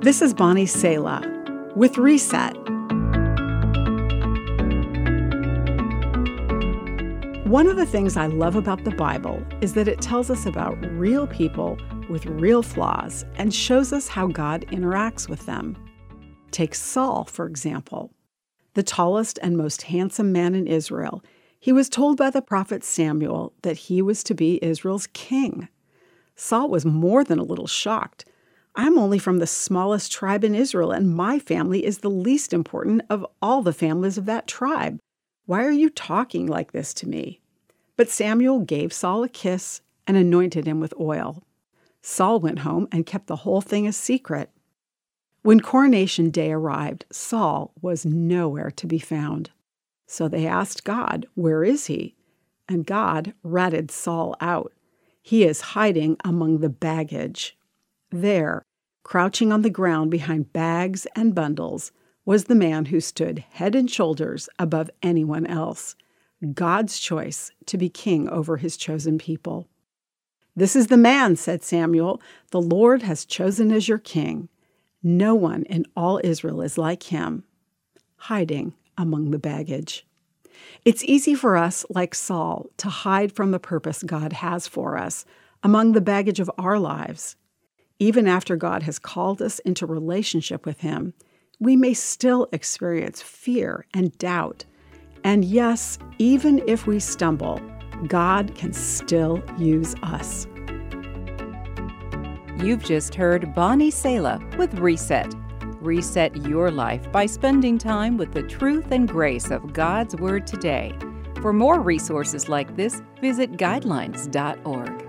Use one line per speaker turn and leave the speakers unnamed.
This is Bonnie Sala with Reset. One of the things I love about the Bible is that it tells us about real people with real flaws and shows us how God interacts with them. Take Saul, for example. The tallest and most handsome man in Israel, he was told by the prophet Samuel that he was to be Israel's king. Saul was more than a little shocked. I'm only from the smallest tribe in Israel, and my family is the least important of all the families of that tribe. Why are you talking like this to me? But Samuel gave Saul a kiss and anointed him with oil. Saul went home and kept the whole thing a secret. When coronation day arrived, Saul was nowhere to be found. So they asked God, Where is he? And God ratted Saul out. He is hiding among the baggage. There, crouching on the ground behind bags and bundles, was the man who stood head and shoulders above anyone else God's choice to be king over his chosen people. This is the man, said Samuel, the Lord has chosen as your king. No one in all Israel is like him, hiding among the baggage. It's easy for us, like Saul, to hide from the purpose God has for us among the baggage of our lives. Even after God has called us into relationship with Him, we may still experience fear and doubt. And yes, even if we stumble, God can still use us.
You've just heard Bonnie Sala with Reset. Reset your life by spending time with the truth and grace of God's Word today. For more resources like this, visit guidelines.org.